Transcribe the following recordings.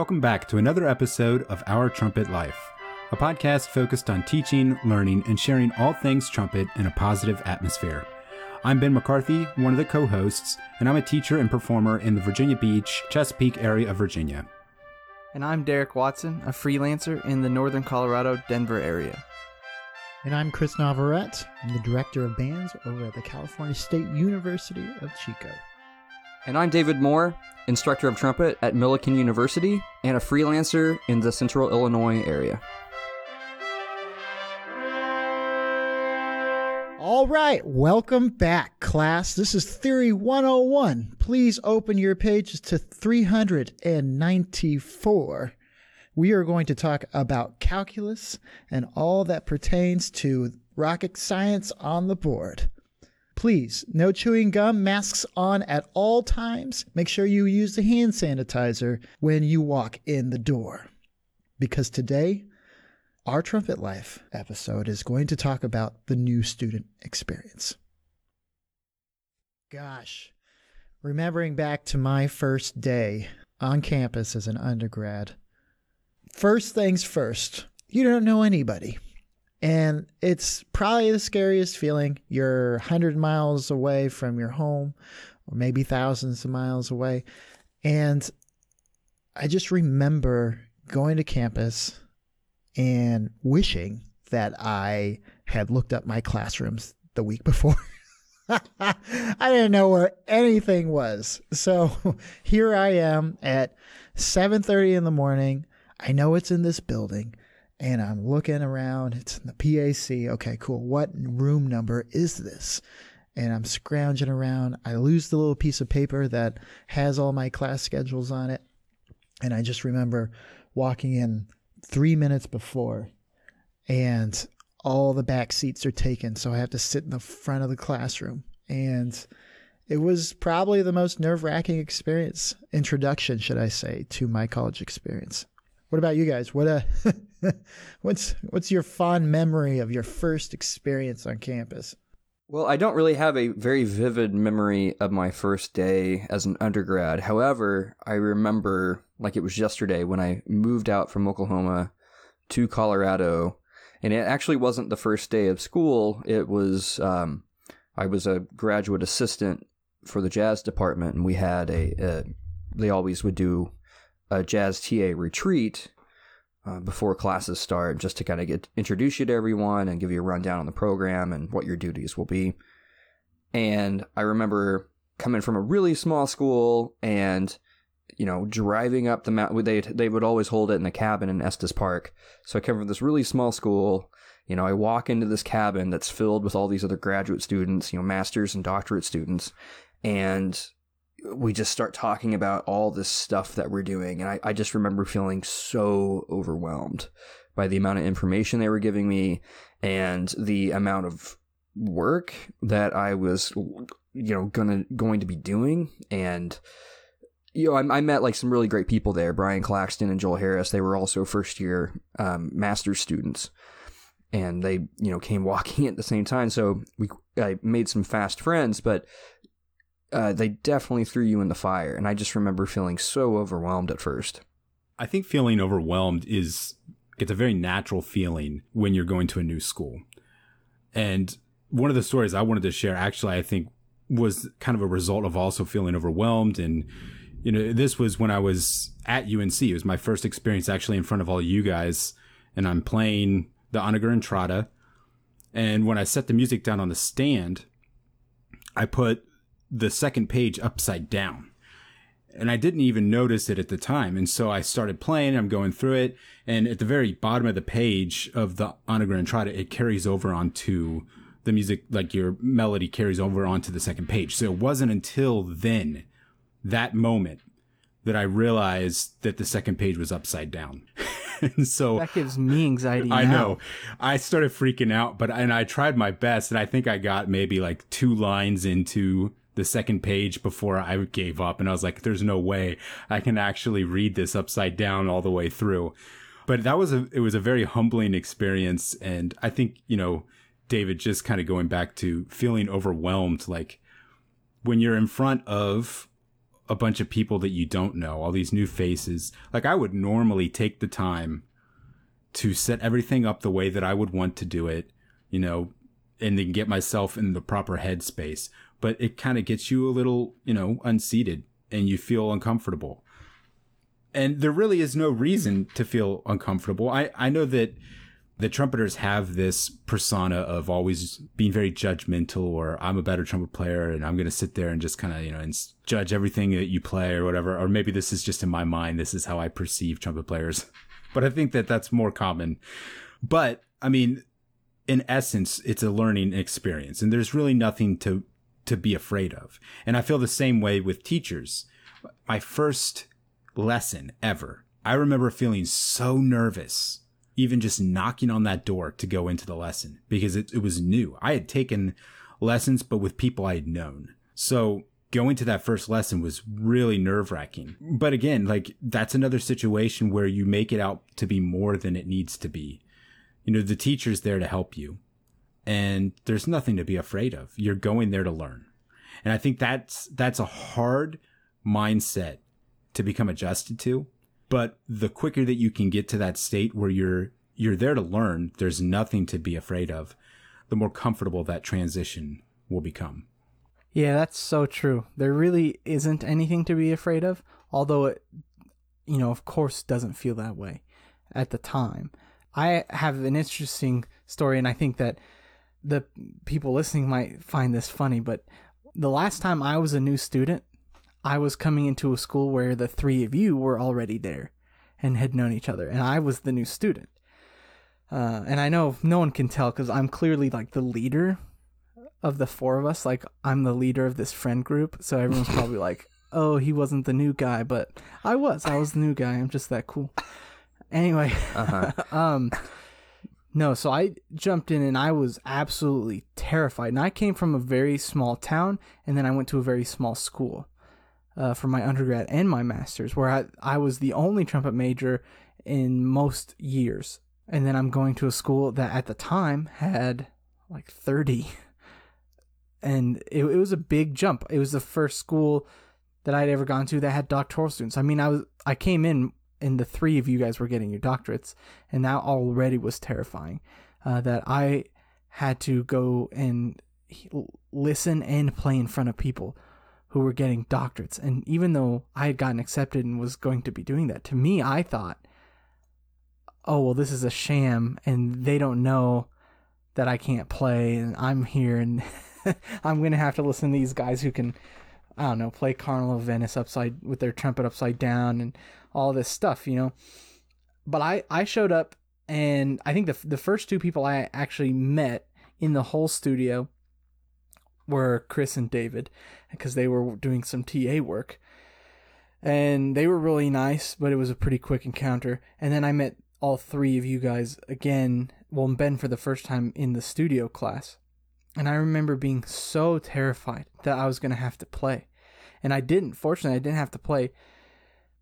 Welcome back to another episode of Our Trumpet Life, a podcast focused on teaching, learning, and sharing all things trumpet in a positive atmosphere. I'm Ben McCarthy, one of the co hosts, and I'm a teacher and performer in the Virginia Beach, Chesapeake area of Virginia. And I'm Derek Watson, a freelancer in the northern Colorado, Denver area. And I'm Chris Navarrete. I'm the director of bands over at the California State University of Chico. And I'm David Moore, instructor of trumpet at Millikin University and a freelancer in the central Illinois area. All right, welcome back, class. This is Theory 101. Please open your pages to 394. We are going to talk about calculus and all that pertains to rocket science on the board. Please, no chewing gum, masks on at all times. Make sure you use the hand sanitizer when you walk in the door. Because today, our Trumpet Life episode is going to talk about the new student experience. Gosh, remembering back to my first day on campus as an undergrad, first things first, you don't know anybody. And it's probably the scariest feeling. You're 100 miles away from your home, or maybe thousands of miles away. And I just remember going to campus and wishing that I had looked up my classrooms the week before. I didn't know where anything was. So here I am at 7:30 in the morning. I know it's in this building and I'm looking around. It's in the PAC. Okay, cool. What room number is this? And I'm scrounging around. I lose the little piece of paper that has all my class schedules on it. And I just remember walking in three minutes before and all the back seats are taken. So I have to sit in the front of the classroom. And it was probably the most nerve wracking experience, introduction, should I say, to my college experience. What about you guys? What uh, what's what's your fond memory of your first experience on campus? Well, I don't really have a very vivid memory of my first day as an undergrad. However, I remember like it was yesterday when I moved out from Oklahoma to Colorado, and it actually wasn't the first day of school. It was um, I was a graduate assistant for the jazz department, and we had a, a they always would do a jazz TA retreat uh, before classes start, just to kind of get introduce you to everyone and give you a rundown on the program and what your duties will be. And I remember coming from a really small school and you know driving up the mountain. They they would always hold it in the cabin in Estes Park. So I come from this really small school. You know, I walk into this cabin that's filled with all these other graduate students, you know, masters and doctorate students, and we just start talking about all this stuff that we're doing. And I, I just remember feeling so overwhelmed by the amount of information they were giving me and the amount of work that I was, you know, gonna, going to be doing. And, you know, I, I met like some really great people there, Brian Claxton and Joel Harris. They were also first year, um, master's students and they, you know, came walking at the same time. So we, I made some fast friends, but uh, they definitely threw you in the fire. And I just remember feeling so overwhelmed at first. I think feeling overwhelmed is it's a very natural feeling when you're going to a new school. And one of the stories I wanted to share actually I think was kind of a result of also feeling overwhelmed and you know this was when I was at UNC. It was my first experience actually in front of all you guys and I'm playing the Honegger Intrada. And when I set the music down on the stand, I put the second page upside down. And I didn't even notice it at the time. And so I started playing, I'm going through it. And at the very bottom of the page of the Honegger Intrada, it carries over onto the music, like your melody carries over onto the second page. So it wasn't until then, that moment, that I realized that the second page was upside down. and so that gives me anxiety. I now. know. I started freaking out, but and I tried my best, and I think I got maybe like two lines into the second page before I gave up, and I was like, "There's no way I can actually read this upside down all the way through." But that was a it was a very humbling experience, and I think you know, David, just kind of going back to feeling overwhelmed, like when you're in front of a bunch of people that you don't know, all these new faces. Like I would normally take the time to set everything up the way that I would want to do it, you know, and then get myself in the proper headspace. But it kind of gets you a little, you know, unseated and you feel uncomfortable. And there really is no reason to feel uncomfortable. I, I know that the trumpeters have this persona of always being very judgmental or I'm a better trumpet player and I'm going to sit there and just kind of, you know, and judge everything that you play or whatever. Or maybe this is just in my mind. This is how I perceive trumpet players. But I think that that's more common. But I mean, in essence, it's a learning experience and there's really nothing to, to be afraid of. And I feel the same way with teachers. My first lesson ever, I remember feeling so nervous even just knocking on that door to go into the lesson because it, it was new. I had taken lessons, but with people I had known. So going to that first lesson was really nerve wracking. But again, like that's another situation where you make it out to be more than it needs to be. You know, the teacher's there to help you and there's nothing to be afraid of. You're going there to learn. And I think that's, that's a hard mindset to become adjusted to but the quicker that you can get to that state where you're you're there to learn, there's nothing to be afraid of, the more comfortable that transition will become. Yeah, that's so true. There really isn't anything to be afraid of, although it you know, of course doesn't feel that way at the time. I have an interesting story and I think that the people listening might find this funny, but the last time I was a new student, I was coming into a school where the three of you were already there and had known each other, and I was the new student. Uh, and I know no one can tell because I'm clearly like the leader of the four of us. Like I'm the leader of this friend group, so everyone's probably like, "Oh, he wasn't the new guy," but I was. I was the new guy. I'm just that cool. Anyway, uh-huh. um, no, so I jumped in and I was absolutely terrified. And I came from a very small town, and then I went to a very small school uh, for my undergrad and my master's, where I, I was the only trumpet major in most years. And then I'm going to a school that at the time had like 30. And it, it was a big jump. It was the first school that I'd ever gone to that had doctoral students. I mean, I was I came in and the three of you guys were getting your doctorates, and that already was terrifying. Uh, that I had to go and listen and play in front of people who were getting doctorates. And even though I had gotten accepted and was going to be doing that, to me, I thought, oh, well, this is a sham and they don't know that I can't play and I'm here and I'm going to have to listen to these guys who can, I don't know, play Carnival of Venice upside with their trumpet upside down and all this stuff, you know. But I, I showed up and I think the, the first two people I actually met in the whole studio were Chris and David because they were doing some TA work. And they were really nice, but it was a pretty quick encounter. And then I met all three of you guys again, well, Ben for the first time in the studio class. And I remember being so terrified that I was going to have to play. And I didn't. Fortunately, I didn't have to play,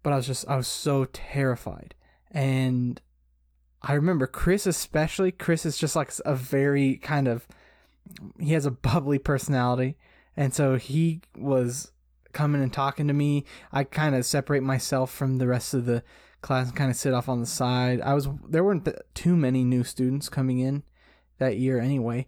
but I was just, I was so terrified. And I remember Chris, especially. Chris is just like a very kind of he has a bubbly personality, and so he was coming and talking to me. I kind of separate myself from the rest of the class and kind of sit off on the side. I was there weren't too many new students coming in that year anyway,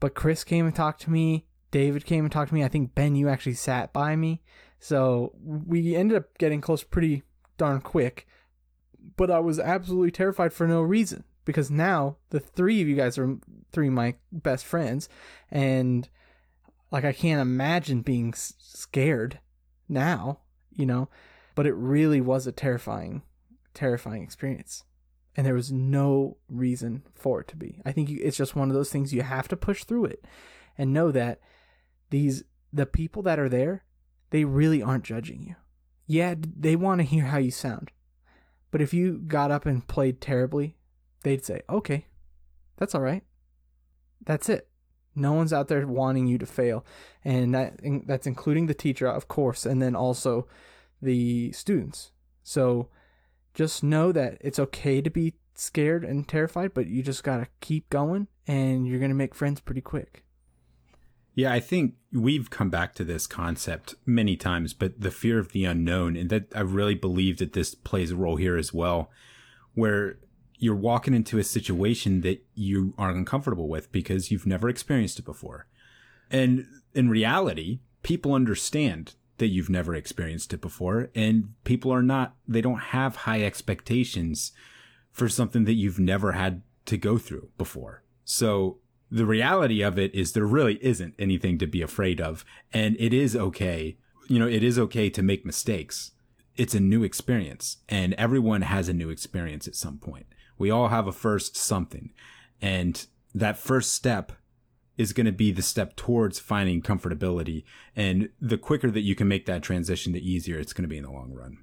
but Chris came and talked to me. David came and talked to me. I think Ben, you actually sat by me, so we ended up getting close pretty darn quick. But I was absolutely terrified for no reason because now the three of you guys are three of my best friends and like I can't imagine being scared now, you know, but it really was a terrifying terrifying experience. And there was no reason for it to be. I think it's just one of those things you have to push through it and know that these the people that are there, they really aren't judging you. Yeah, they want to hear how you sound. But if you got up and played terribly, they'd say, okay, that's all right. That's it. No one's out there wanting you to fail. And that that's including the teacher, of course, and then also the students. So just know that it's okay to be scared and terrified, but you just got to keep going and you're going to make friends pretty quick. Yeah, I think we've come back to this concept many times, but the fear of the unknown, and that I really believe that this plays a role here as well, where you're walking into a situation that you are uncomfortable with because you've never experienced it before. And in reality, people understand that you've never experienced it before, and people are not, they don't have high expectations for something that you've never had to go through before. So the reality of it is there really isn't anything to be afraid of. And it is okay. You know, it is okay to make mistakes. It's a new experience and everyone has a new experience at some point. We all have a first something and that first step is going to be the step towards finding comfortability. And the quicker that you can make that transition, the easier it's going to be in the long run.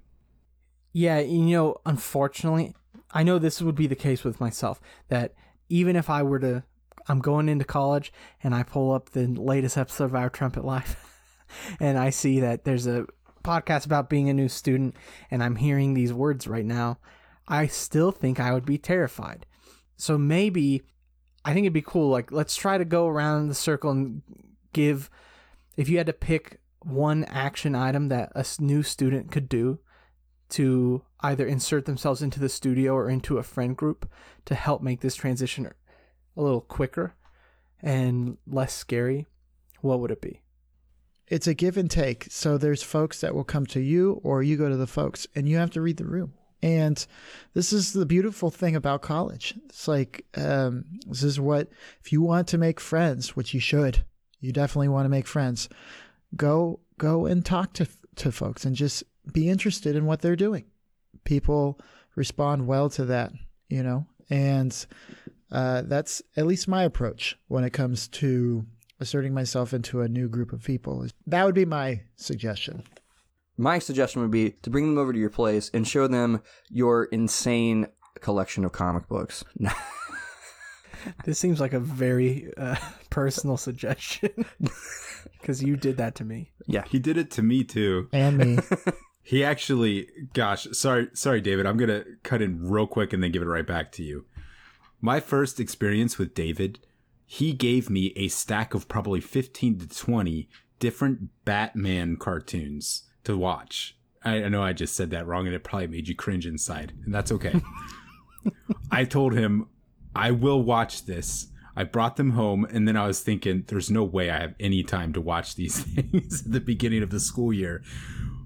Yeah, you know, unfortunately, I know this would be the case with myself that even if I were to I'm going into college and I pull up the latest episode of Our Trumpet Life and I see that there's a podcast about being a new student and I'm hearing these words right now, I still think I would be terrified. So maybe I think it'd be cool. Like, let's try to go around the circle and give, if you had to pick one action item that a new student could do to either insert themselves into the studio or into a friend group to help make this transition a little quicker and less scary, what would it be? It's a give and take. So there's folks that will come to you or you go to the folks and you have to read the room. And this is the beautiful thing about college. It's like, um, this is what, if you want to make friends, which you should, you definitely want to make friends, go, go and talk to, to folks and just be interested in what they're doing. People respond well to that, you know, and uh, that's at least my approach when it comes to asserting myself into a new group of people. That would be my suggestion. My suggestion would be to bring them over to your place and show them your insane collection of comic books. this seems like a very uh, personal suggestion because you did that to me. Yeah, he did it to me too, and me. he actually, gosh, sorry, sorry, David. I'm gonna cut in real quick and then give it right back to you. My first experience with David, he gave me a stack of probably 15 to 20 different Batman cartoons to watch. I, I know I just said that wrong and it probably made you cringe inside, and that's okay. I told him, I will watch this. I brought them home, and then I was thinking, there's no way I have any time to watch these things at the beginning of the school year.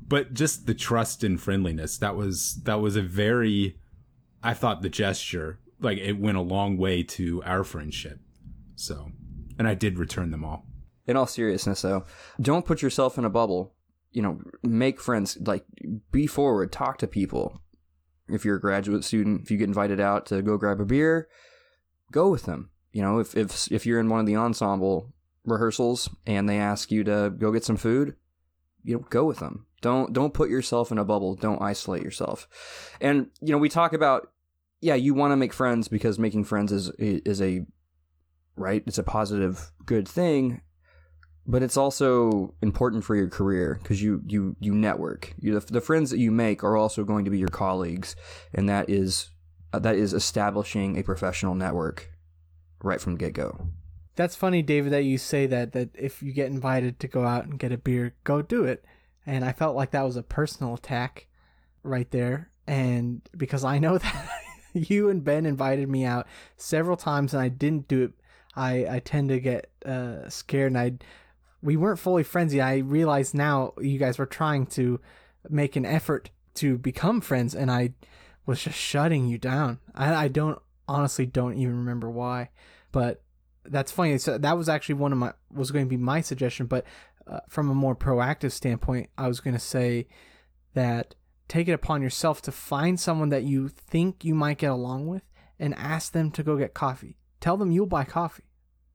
But just the trust and friendliness, that was that was a very I thought the gesture like it went a long way to our friendship. So, and I did return them all. In all seriousness, though, don't put yourself in a bubble. You know, make friends. Like, be forward. Talk to people. If you're a graduate student, if you get invited out to go grab a beer, go with them. You know, if if if you're in one of the ensemble rehearsals and they ask you to go get some food, you know, go with them. Don't don't put yourself in a bubble. Don't isolate yourself. And you know, we talk about yeah, you want to make friends because making friends is is a right. It's a positive, good thing, but it's also important for your career because you you you network. You, the, the friends that you make are also going to be your colleagues, and that is uh, that is establishing a professional network right from get go. That's funny, David, that you say that that if you get invited to go out and get a beer, go do it. And I felt like that was a personal attack right there. And because I know that you and Ben invited me out several times, and I didn't do it. I I tend to get uh, scared, and I we weren't fully friends yet. I realize now you guys were trying to make an effort to become friends, and I was just shutting you down. I I don't honestly don't even remember why, but that's funny. So that was actually one of my was going to be my suggestion, but uh, from a more proactive standpoint, I was going to say that take it upon yourself to find someone that you think you might get along with and ask them to go get coffee. Tell them you'll buy coffee.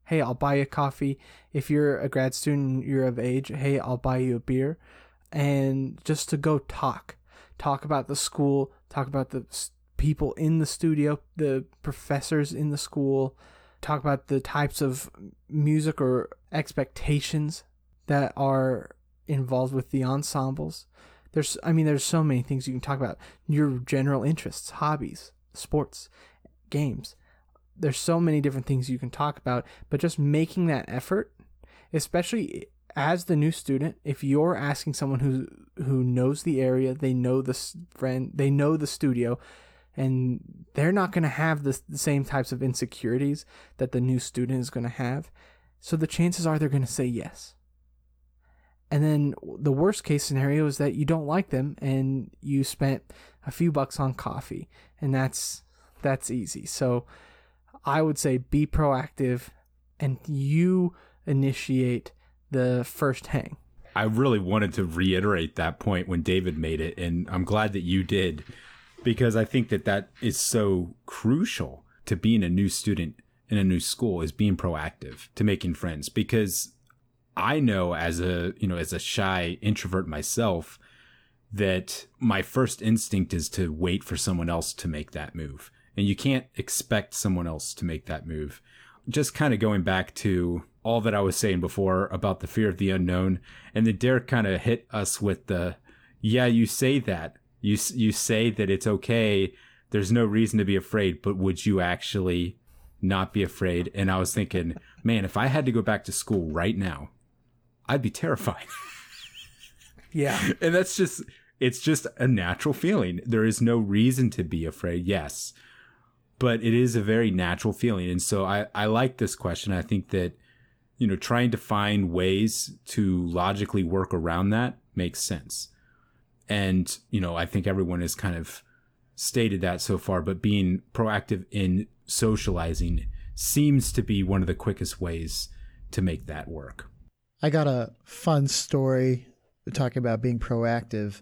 Hey, I'll buy you coffee. If you're a grad student, you're of age, hey, I'll buy you a beer. And just to go talk. Talk about the school, talk about the people in the studio, the professors in the school, talk about the types of music or expectations that are involved with the ensembles there's I mean there's so many things you can talk about. Your general interests, hobbies, sports, games. There's so many different things you can talk about, but just making that effort especially as the new student, if you're asking someone who who knows the area, they know the friend, they know the studio, and they're not going to have the, the same types of insecurities that the new student is going to have. So the chances are they're going to say yes. And then the worst case scenario is that you don't like them and you spent a few bucks on coffee, and that's that's easy. So I would say be proactive and you initiate the first hang. I really wanted to reiterate that point when David made it, and I'm glad that you did because I think that that is so crucial to being a new student in a new school is being proactive to making friends because I know as a, you know, as a shy introvert myself that my first instinct is to wait for someone else to make that move. And you can't expect someone else to make that move. Just kind of going back to all that I was saying before about the fear of the unknown, and then Derek kind of hit us with the, yeah, you say that. You you say that it's okay. There's no reason to be afraid, but would you actually not be afraid? And I was thinking, man, if I had to go back to school right now, I'd be terrified. Yeah. and that's just it's just a natural feeling. There is no reason to be afraid. Yes. But it is a very natural feeling. And so I, I like this question. I think that, you know, trying to find ways to logically work around that makes sense. And, you know, I think everyone has kind of stated that so far, but being proactive in socializing seems to be one of the quickest ways to make that work. I got a fun story talking about being proactive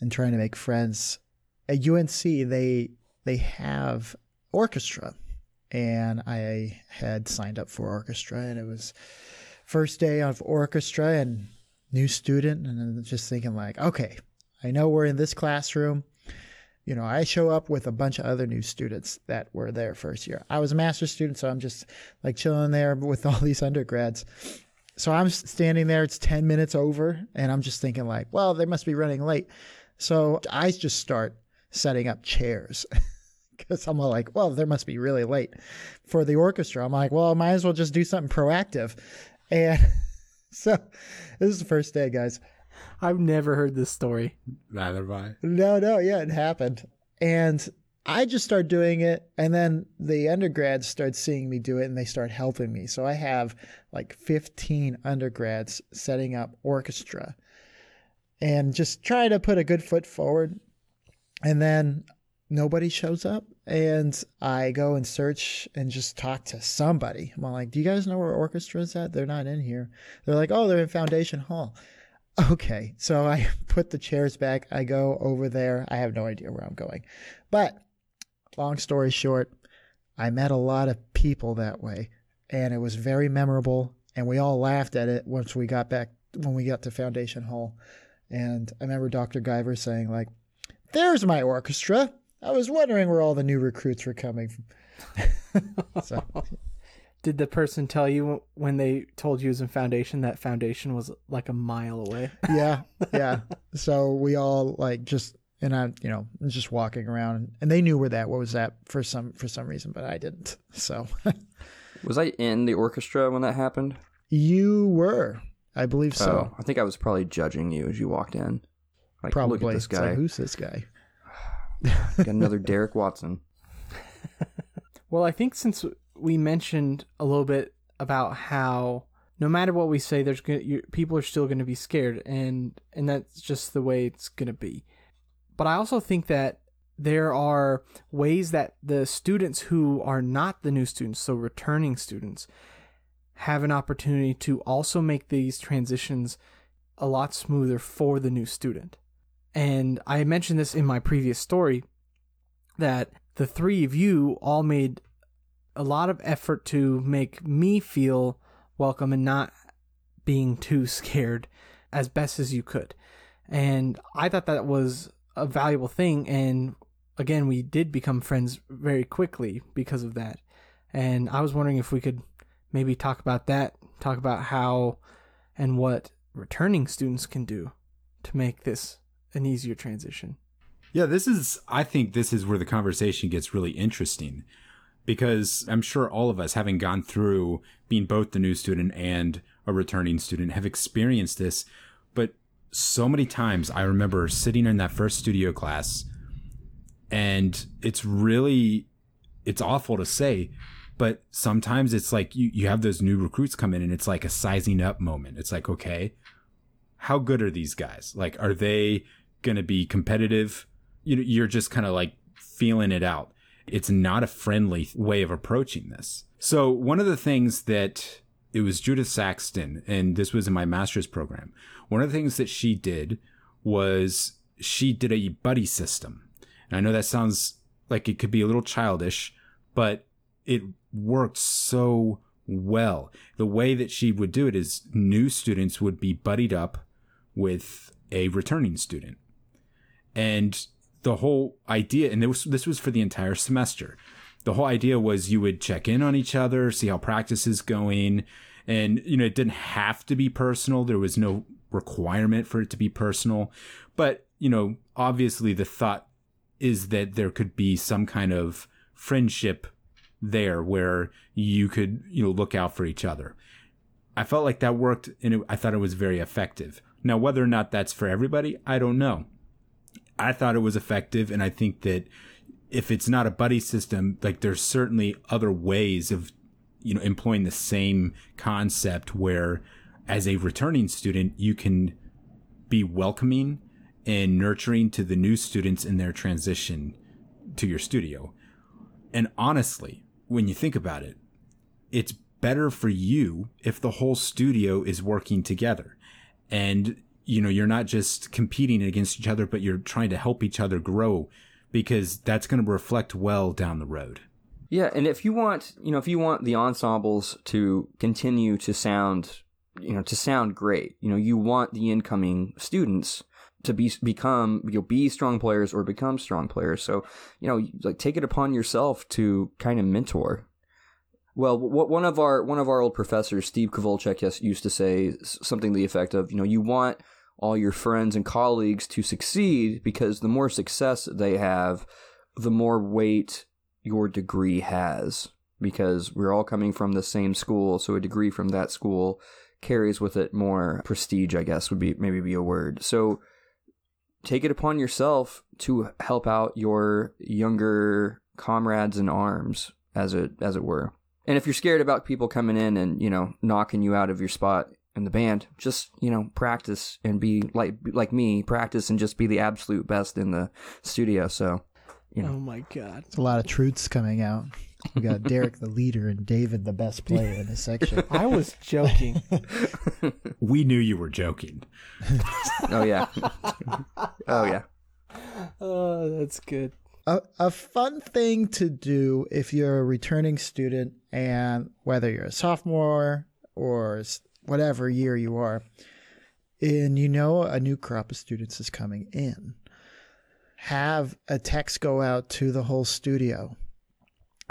and trying to make friends. At UNC, they they have orchestra, and I had signed up for orchestra, and it was first day of orchestra and new student, and just thinking like, okay, I know we're in this classroom. You know, I show up with a bunch of other new students that were there first year. I was a master's student, so I'm just like chilling there with all these undergrads so I'm standing there, it's 10 minutes over, and I'm just thinking, like, well, they must be running late. So I just start setting up chairs because I'm like, well, they must be really late for the orchestra. I'm like, well, I might as well just do something proactive. And so this is the first day, guys. I've never heard this story. Neither have I. No, no, yeah, it happened. And I just start doing it, and then the undergrads start seeing me do it, and they start helping me. So I have like 15 undergrads setting up orchestra, and just try to put a good foot forward. And then nobody shows up, and I go and search and just talk to somebody. I'm like, "Do you guys know where orchestra is at? They're not in here." They're like, "Oh, they're in Foundation Hall." Okay, so I put the chairs back. I go over there. I have no idea where I'm going. But long story short, I met a lot of people that way, and it was very memorable. And we all laughed at it once we got back when we got to Foundation Hall. And I remember Dr. Guyver saying, like, there's my orchestra. I was wondering where all the new recruits were coming from. so, Did the person tell you when they told you it was in foundation that foundation was like a mile away? yeah, yeah. So we all like just and I, you know, just walking around, and they knew where that what was at for some for some reason, but I didn't. So Was I in the orchestra when that happened? you were, I believe so. Oh, I think I was probably judging you as you walked in. Like, Probably. look at this It's like, guy. Who's this guy? Got another Derek Watson. Well, I think since we mentioned a little bit about how no matter what we say, there's gonna, you, people are still going to be scared, and and that's just the way it's going to be. But I also think that there are ways that the students who are not the new students, so returning students, have an opportunity to also make these transitions a lot smoother for the new student. And I mentioned this in my previous story that the three of you all made a lot of effort to make me feel welcome and not being too scared as best as you could. And I thought that was a valuable thing. And again, we did become friends very quickly because of that. And I was wondering if we could maybe talk about that, talk about how and what returning students can do to make this an easier transition. Yeah, this is, I think this is where the conversation gets really interesting because I'm sure all of us, having gone through being both the new student and a returning student, have experienced this. But so many times I remember sitting in that first studio class, and it's really, it's awful to say, but sometimes it's like you, you have those new recruits come in and it's like a sizing up moment. It's like, okay, how good are these guys? Like, are they going to be competitive? You know, you're just kind of like feeling it out. It's not a friendly way of approaching this. So one of the things that it was Judith Saxton, and this was in my master's program. One of the things that she did was she did a buddy system. And I know that sounds like it could be a little childish, but it worked so well. The way that she would do it is new students would be buddied up with a returning student. And the whole idea, and this, this was for the entire semester. The whole idea was you would check in on each other, see how practice is going. And, you know, it didn't have to be personal. There was no requirement for it to be personal. But, you know, obviously the thought is that there could be some kind of friendship there where you could, you know, look out for each other. I felt like that worked and it, I thought it was very effective. Now, whether or not that's for everybody, I don't know. I thought it was effective, and I think that if it's not a buddy system, like there's certainly other ways of, you know, employing the same concept where as a returning student, you can be welcoming and nurturing to the new students in their transition to your studio. And honestly, when you think about it, it's better for you if the whole studio is working together. And, you know, you're not just competing against each other, but you're trying to help each other grow because that's going to reflect well down the road. Yeah, and if you want, you know, if you want the ensembles to continue to sound, you know, to sound great, you know, you want the incoming students to be become you'll be strong players or become strong players. So you know, like take it upon yourself to kind of mentor. Well, what one of our one of our old professors, Steve Kovalcheck, used to say something to the effect of, you know, you want all your friends and colleagues to succeed because the more success they have, the more weight your degree has because we're all coming from the same school, so a degree from that school carries with it more prestige, I guess would be maybe be a word. So take it upon yourself to help out your younger comrades in arms, as it as it were. And if you're scared about people coming in and you know knocking you out of your spot in the band, just you know practice and be like like me, practice and just be the absolute best in the studio. So, you know. Oh my god. It's a lot of truths coming out. We got Derek the leader and David the best player in the section. I was joking. We knew you were joking. oh yeah, oh yeah. oh, that's good. a, a fun thing to do if you're a returning student and whether you're a sophomore or whatever year you are and you know a new crop of students is coming in have a text go out to the whole studio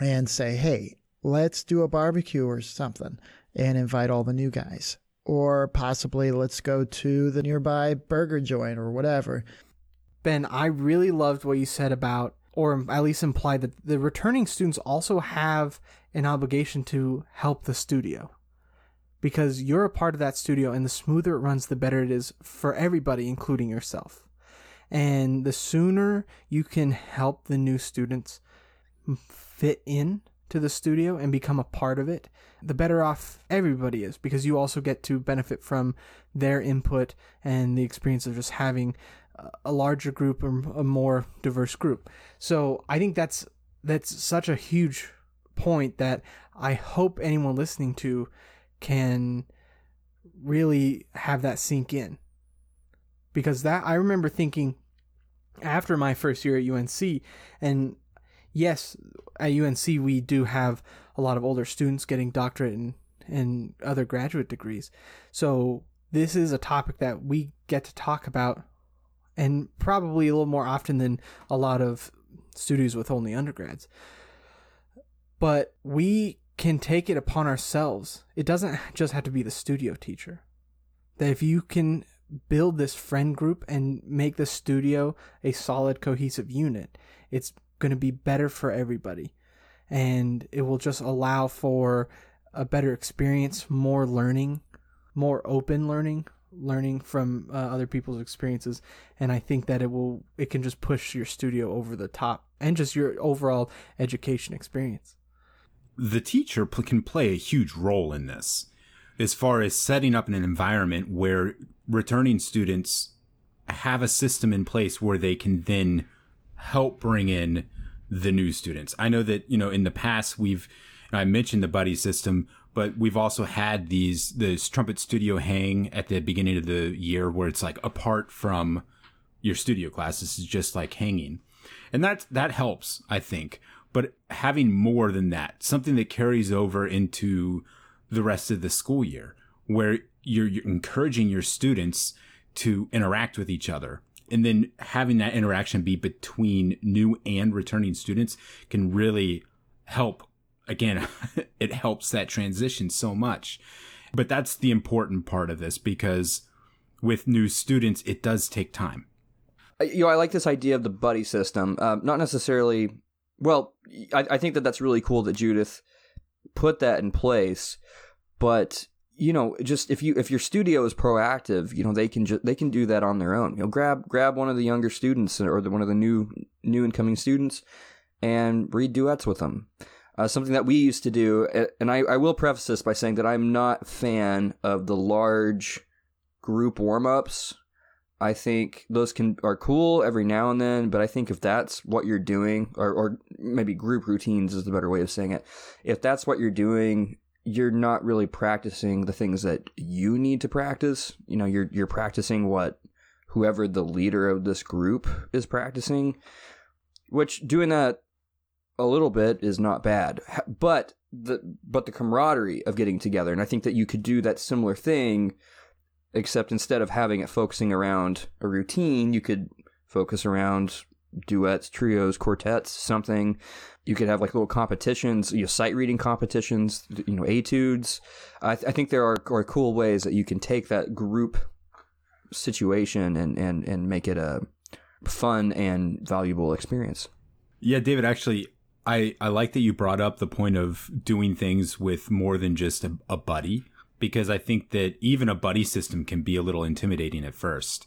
and say hey let's do a barbecue or something and invite all the new guys or possibly let's go to the nearby burger joint or whatever Ben, I really loved what you said about, or at least implied that the returning students also have an obligation to help the studio. Because you're a part of that studio, and the smoother it runs, the better it is for everybody, including yourself. And the sooner you can help the new students fit in to the studio and become a part of it, the better off everybody is because you also get to benefit from their input and the experience of just having a larger group or a more diverse group. So I think that's that's such a huge point that I hope anyone listening to can really have that sink in. Because that I remember thinking after my first year at UNC and yes, at UNC we do have a lot of older students getting doctorate and and other graduate degrees. So this is a topic that we get to talk about and probably a little more often than a lot of studios with only undergrads. But we can take it upon ourselves. It doesn't just have to be the studio teacher. That if you can build this friend group and make the studio a solid, cohesive unit, it's going to be better for everybody. and it will just allow for a better experience, more learning, more open learning, learning from uh, other people's experiences. And i think that it will it can just push your studio over the top and just your overall education experience. The teacher pl- can play a huge role in this. As far as setting up an environment where returning students have a system in place where they can then help bring in the new students. I know that you know in the past we've i mentioned the buddy system but we've also had these this trumpet studio hang at the beginning of the year where it's like apart from your studio class. This is just like hanging. And that that helps i think. But having more than that something that carries over into the rest of the school year where you're, you're encouraging your students to interact with each other and then having that interaction be between new and returning students can really help again, it helps that transition so much. But that's the important part of this because with new students, it does take time. You know, I like this idea of the buddy system. Um, not necessarily. Well, I, I think that that's really cool that Judith put that in place. But you know, just if you if your studio is proactive, you know, they can just they can do that on their own. You know, grab grab one of the younger students or the, one of the new new incoming students and read duets with them uh, something that we used to do. And I, I will preface this by saying that I'm not a fan of the large group warm ups. I think those can are cool every now and then, but I think if that's what you're doing, or, or maybe group routines is the better way of saying it. If that's what you're doing, you're not really practicing the things that you need to practice. You know, you're you're practicing what whoever the leader of this group is practicing. Which doing that a little bit is not bad, but the but the camaraderie of getting together, and I think that you could do that similar thing, except instead of having it focusing around a routine, you could focus around duets, trios, quartets, something. You could have like little competitions, you know, sight reading competitions, you know, etudes. I, th- I think there are, are cool ways that you can take that group situation and, and, and make it a fun and valuable experience. Yeah, David, actually, I, I like that you brought up the point of doing things with more than just a, a buddy, because I think that even a buddy system can be a little intimidating at first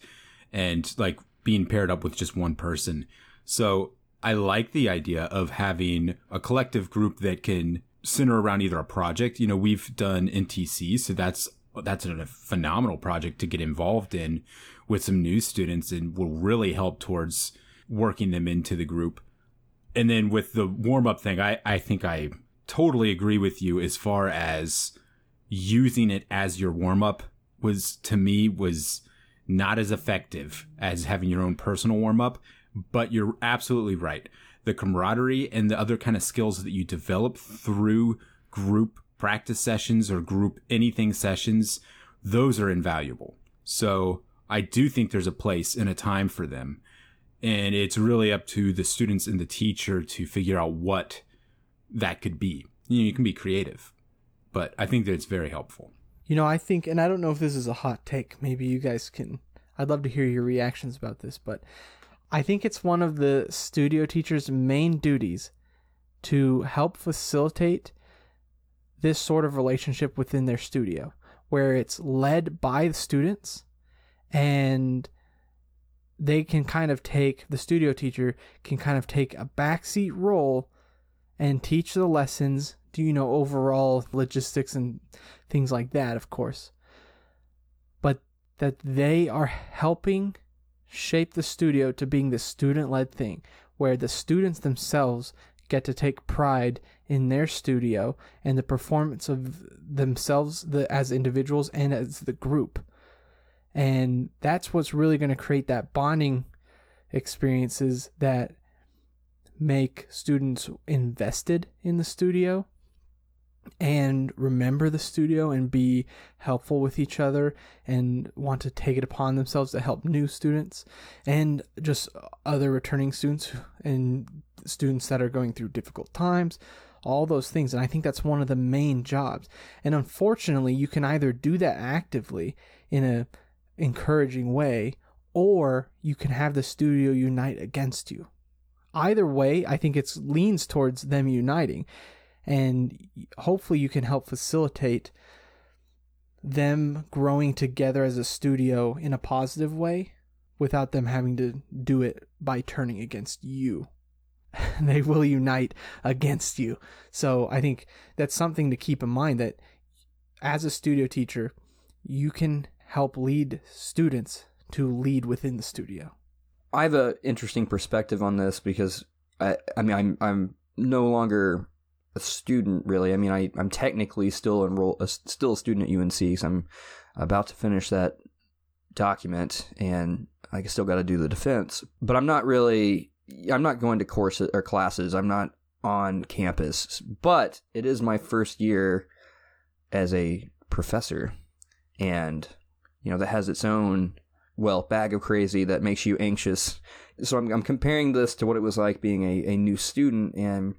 and like being paired up with just one person. So I like the idea of having a collective group that can center around either a project. You know, we've done NTC, so that's that's a phenomenal project to get involved in with some new students and will really help towards working them into the group and then with the warm up thing, I, I think I totally agree with you as far as using it as your warm up was to me was not as effective as having your own personal warm up. But you're absolutely right. The camaraderie and the other kind of skills that you develop through group practice sessions or group anything sessions, those are invaluable. So I do think there's a place and a time for them and it's really up to the students and the teacher to figure out what that could be. You know, you can be creative, but I think that it's very helpful. You know, I think, and I don't know if this is a hot take. Maybe you guys can. I'd love to hear your reactions about this, but I think it's one of the studio teacher's main duties to help facilitate this sort of relationship within their studio, where it's led by the students and they can kind of take the studio teacher can kind of take a backseat role and teach the lessons you know overall logistics and things like that of course. But that they are helping shape the studio to being the student led thing where the students themselves get to take pride in their studio and the performance of themselves the, as individuals and as the group. And that's what's really going to create that bonding experiences that make students invested in the studio and remember the studio and be helpful with each other and want to take it upon themselves to help new students and just other returning students and students that are going through difficult times all those things and i think that's one of the main jobs and unfortunately you can either do that actively in a encouraging way, or you can have the studio unite against you. either way, I think it leans towards them uniting. And hopefully you can help facilitate them growing together as a studio in a positive way without them having to do it by turning against you. they will unite against you. So I think that's something to keep in mind that as a studio teacher, you can help lead students to lead within the studio. I have an interesting perspective on this because I, I mean, I'm I'm no longer a student really. I mean, I I'm technically still enrolled, uh, still a student at UNC. So I'm about to finish that document, and I still got to do the defense. But I'm not really. I'm not going to courses or classes. I'm not on campus. But it is my first year as a professor, and you know that has its own well bag of crazy that makes you anxious. So I'm, I'm comparing this to what it was like being a, a new student, and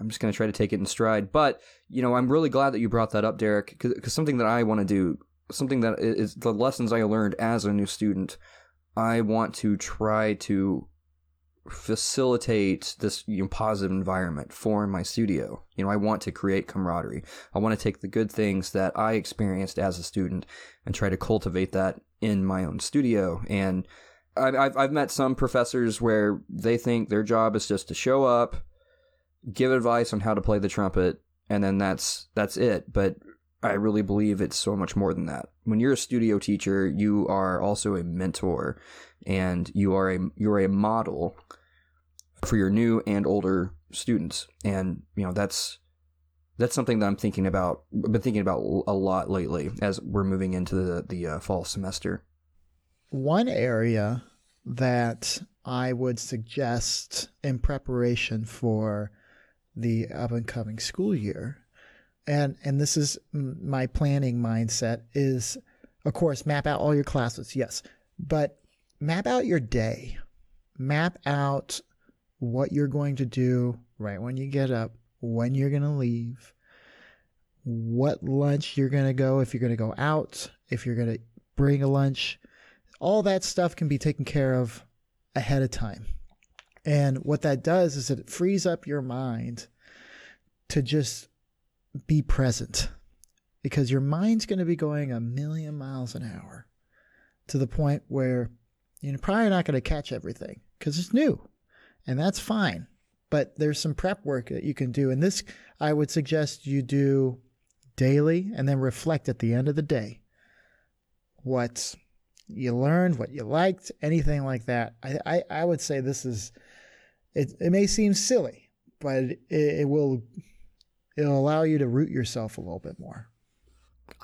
I'm just going to try to take it in stride. But you know, I'm really glad that you brought that up, Derek, because something that I want to do, something that is the lessons I learned as a new student, I want to try to facilitate this you know, positive environment for my studio. You know, I want to create camaraderie. I want to take the good things that I experienced as a student and try to cultivate that in my own studio. And I've I've met some professors where they think their job is just to show up, give advice on how to play the trumpet, and then that's that's it. But I really believe it's so much more than that. When you're a studio teacher, you are also a mentor, and you are a you're a model for your new and older students. And you know that's that's something that I'm thinking about. I've been thinking about a lot lately as we're moving into the the uh, fall semester. One area that I would suggest in preparation for the up and coming school year, and and this is my planning mindset is, of course, map out all your classes. Yes, but map out your day. Map out what you're going to do right when you get up when you're going to leave, what lunch you're going to go, if you're going to go out, if you're going to bring a lunch. All that stuff can be taken care of ahead of time. And what that does is it frees up your mind to just be present because your mind's going to be going a million miles an hour to the point where you're probably not going to catch everything because it's new and that's fine but there's some prep work that you can do. And this, I would suggest you do daily and then reflect at the end of the day what you learned, what you liked, anything like that. I, I, I would say this is, it, it may seem silly, but it, it will, it'll allow you to root yourself a little bit more.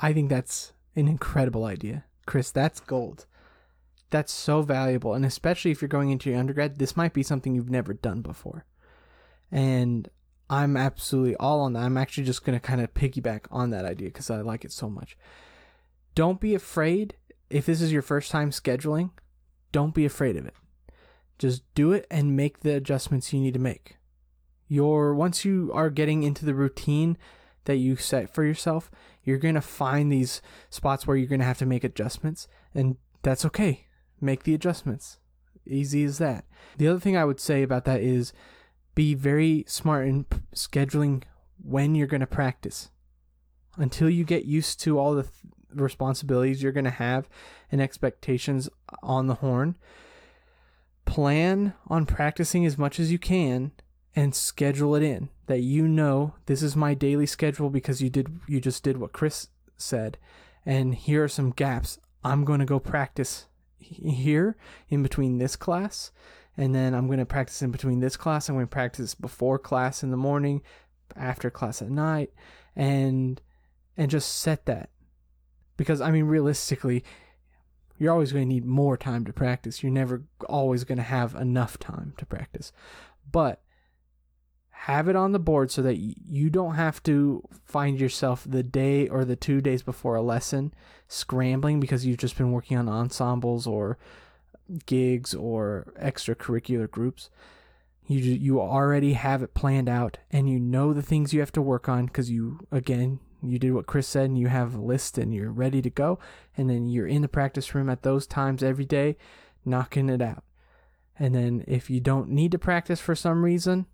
I think that's an incredible idea. Chris, that's gold. That's so valuable. And especially if you're going into your undergrad, this might be something you've never done before and I'm absolutely all on that. I'm actually just going to kind of piggyback on that idea because I like it so much. Don't be afraid if this is your first time scheduling, don't be afraid of it. Just do it and make the adjustments you need to make. Your once you are getting into the routine that you set for yourself, you're going to find these spots where you're going to have to make adjustments and that's okay. Make the adjustments. Easy as that. The other thing I would say about that is be very smart in p- scheduling when you're going to practice. Until you get used to all the th- responsibilities you're going to have and expectations on the horn, plan on practicing as much as you can and schedule it in that you know this is my daily schedule because you did you just did what Chris said and here are some gaps I'm going to go practice here in between this class and then I'm going to practice in between this class. I'm going to practice before class in the morning, after class at night, and and just set that. Because I mean, realistically, you're always going to need more time to practice. You're never always going to have enough time to practice, but have it on the board so that you don't have to find yourself the day or the two days before a lesson scrambling because you've just been working on ensembles or gigs or extracurricular groups. You you already have it planned out and you know the things you have to work on because you again you did what Chris said and you have a list and you're ready to go and then you're in the practice room at those times every day knocking it out. And then if you don't need to practice for some reason,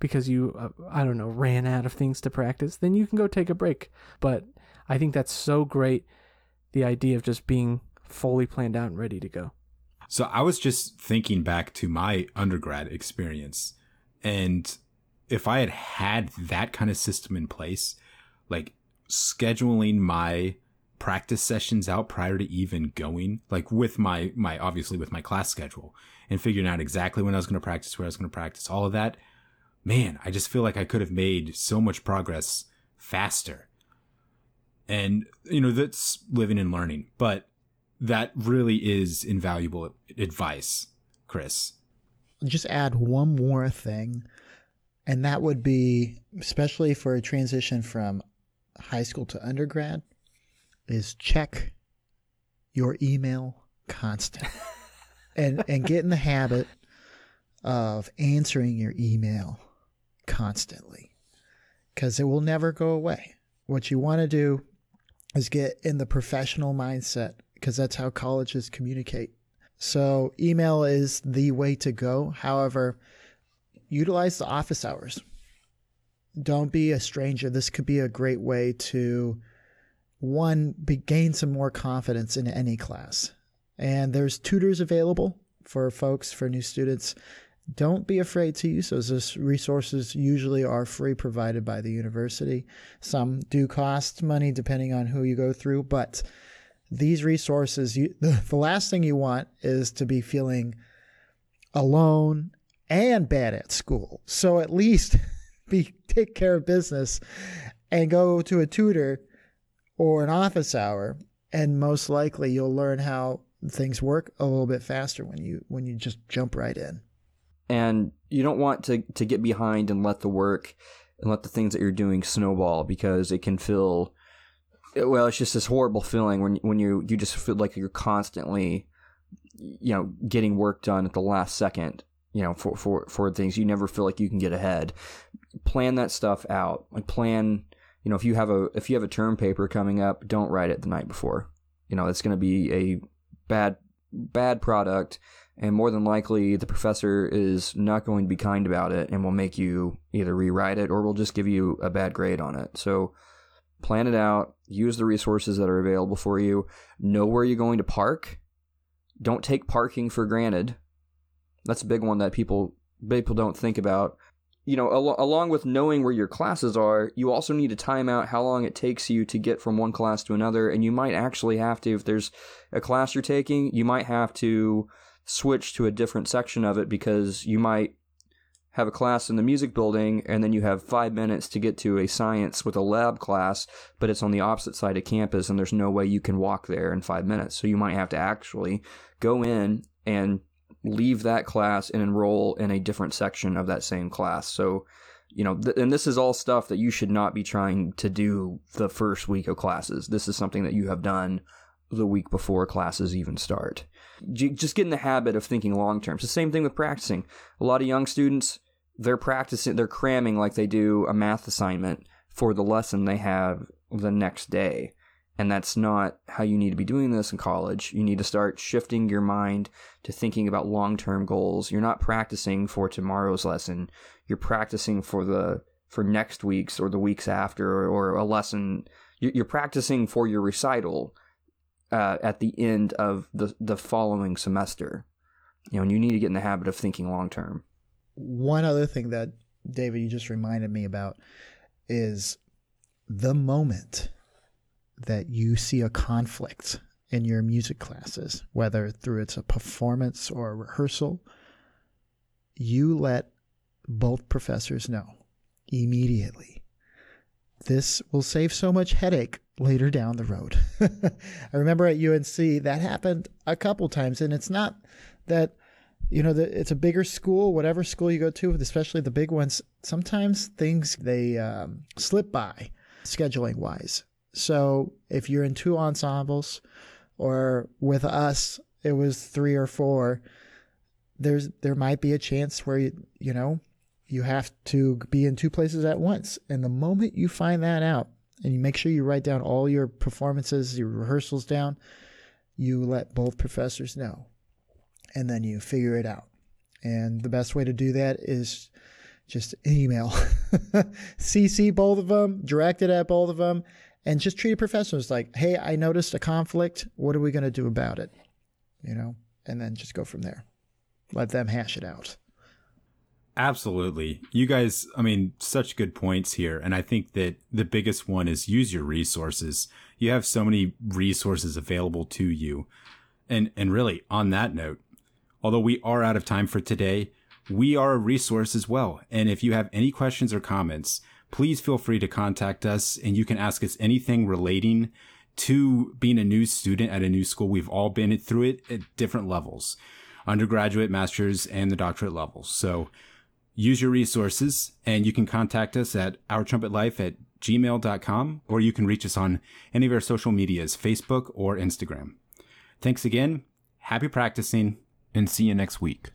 because you, uh, I don't know, ran out of things to practice, then you can go take a break. But I think that's so great the idea of just being fully planned out and ready to go. So I was just thinking back to my undergrad experience. And if I had had that kind of system in place, like scheduling my practice sessions out prior to even going, like with my, my, obviously with my class schedule and figuring out exactly when I was going to practice, where I was going to practice, all of that, man, I just feel like I could have made so much progress faster. And, you know, that's living and learning, but that really is invaluable advice, Chris. Just add one more thing, and that would be, especially for a transition from high school to undergrad, is check your email constant and and get in the habit of answering your email constantly because it will never go away. What you want to do is get in the professional mindset because that's how colleges communicate. So, email is the way to go. However, utilize the office hours. Don't be a stranger. This could be a great way to, one, be, gain some more confidence in any class. And there's tutors available for folks, for new students. Don't be afraid to use those. Those resources usually are free, provided by the university. Some do cost money depending on who you go through, but these resources, you, the, the last thing you want is to be feeling alone and bad at school. So at least be take care of business and go to a tutor or an office hour and most likely you'll learn how things work a little bit faster when you when you just jump right in. And you don't want to to get behind and let the work and let the things that you're doing snowball because it can feel well, it's just this horrible feeling when when you you just feel like you're constantly, you know, getting work done at the last second. You know, for for for things you never feel like you can get ahead. Plan that stuff out. Like plan. You know, if you have a if you have a term paper coming up, don't write it the night before. You know, it's going to be a bad bad product and more than likely the professor is not going to be kind about it and will make you either rewrite it or will just give you a bad grade on it. So plan it out, use the resources that are available for you, know where you're going to park. Don't take parking for granted. That's a big one that people people don't think about. You know, al- along with knowing where your classes are, you also need to time out how long it takes you to get from one class to another, and you might actually have to if there's a class you're taking, you might have to switch to a different section of it because you might have a class in the music building and then you have five minutes to get to a science with a lab class, but it's on the opposite side of campus and there's no way you can walk there in five minutes. So you might have to actually go in and leave that class and enroll in a different section of that same class. So, you know, th- and this is all stuff that you should not be trying to do the first week of classes. This is something that you have done the week before classes even start. Just get in the habit of thinking long term. It's the same thing with practicing. A lot of young students, they're practicing, they're cramming like they do a math assignment for the lesson they have the next day. And that's not how you need to be doing this in college. You need to start shifting your mind to thinking about long term goals. You're not practicing for tomorrow's lesson. You're practicing for the for next week's or the weeks after or, a lesson. You're practicing for your recital uh, at the end of the the following semester. You know, and you need to get in the habit of thinking long term one other thing that David you just reminded me about is the moment that you see a conflict in your music classes, whether through it's a performance or a rehearsal, you let both professors know immediately. This will save so much headache later down the road. I remember at UNC that happened a couple times, and it's not that you know, it's a bigger school, whatever school you go to, especially the big ones. Sometimes things they um, slip by scheduling wise. So if you're in two ensembles, or with us, it was three or four. There's there might be a chance where you you know you have to be in two places at once, and the moment you find that out, and you make sure you write down all your performances, your rehearsals down, you let both professors know and then you figure it out. And the best way to do that is just email, CC both of them, direct it at both of them, and just treat it professional. It's like, hey, I noticed a conflict. What are we going to do about it? You know, and then just go from there. Let them hash it out. Absolutely. You guys, I mean, such good points here. And I think that the biggest one is use your resources. You have so many resources available to you. And, and really on that note, although we are out of time for today, we are a resource as well. And if you have any questions or comments, please feel free to contact us and you can ask us anything relating to being a new student at a new school. We've all been through it at different levels, undergraduate, master's, and the doctorate levels. So use your resources and you can contact us at ourtrumpetlife at gmail.com or you can reach us on any of our social medias, Facebook or Instagram. Thanks again. Happy practicing and see you next week.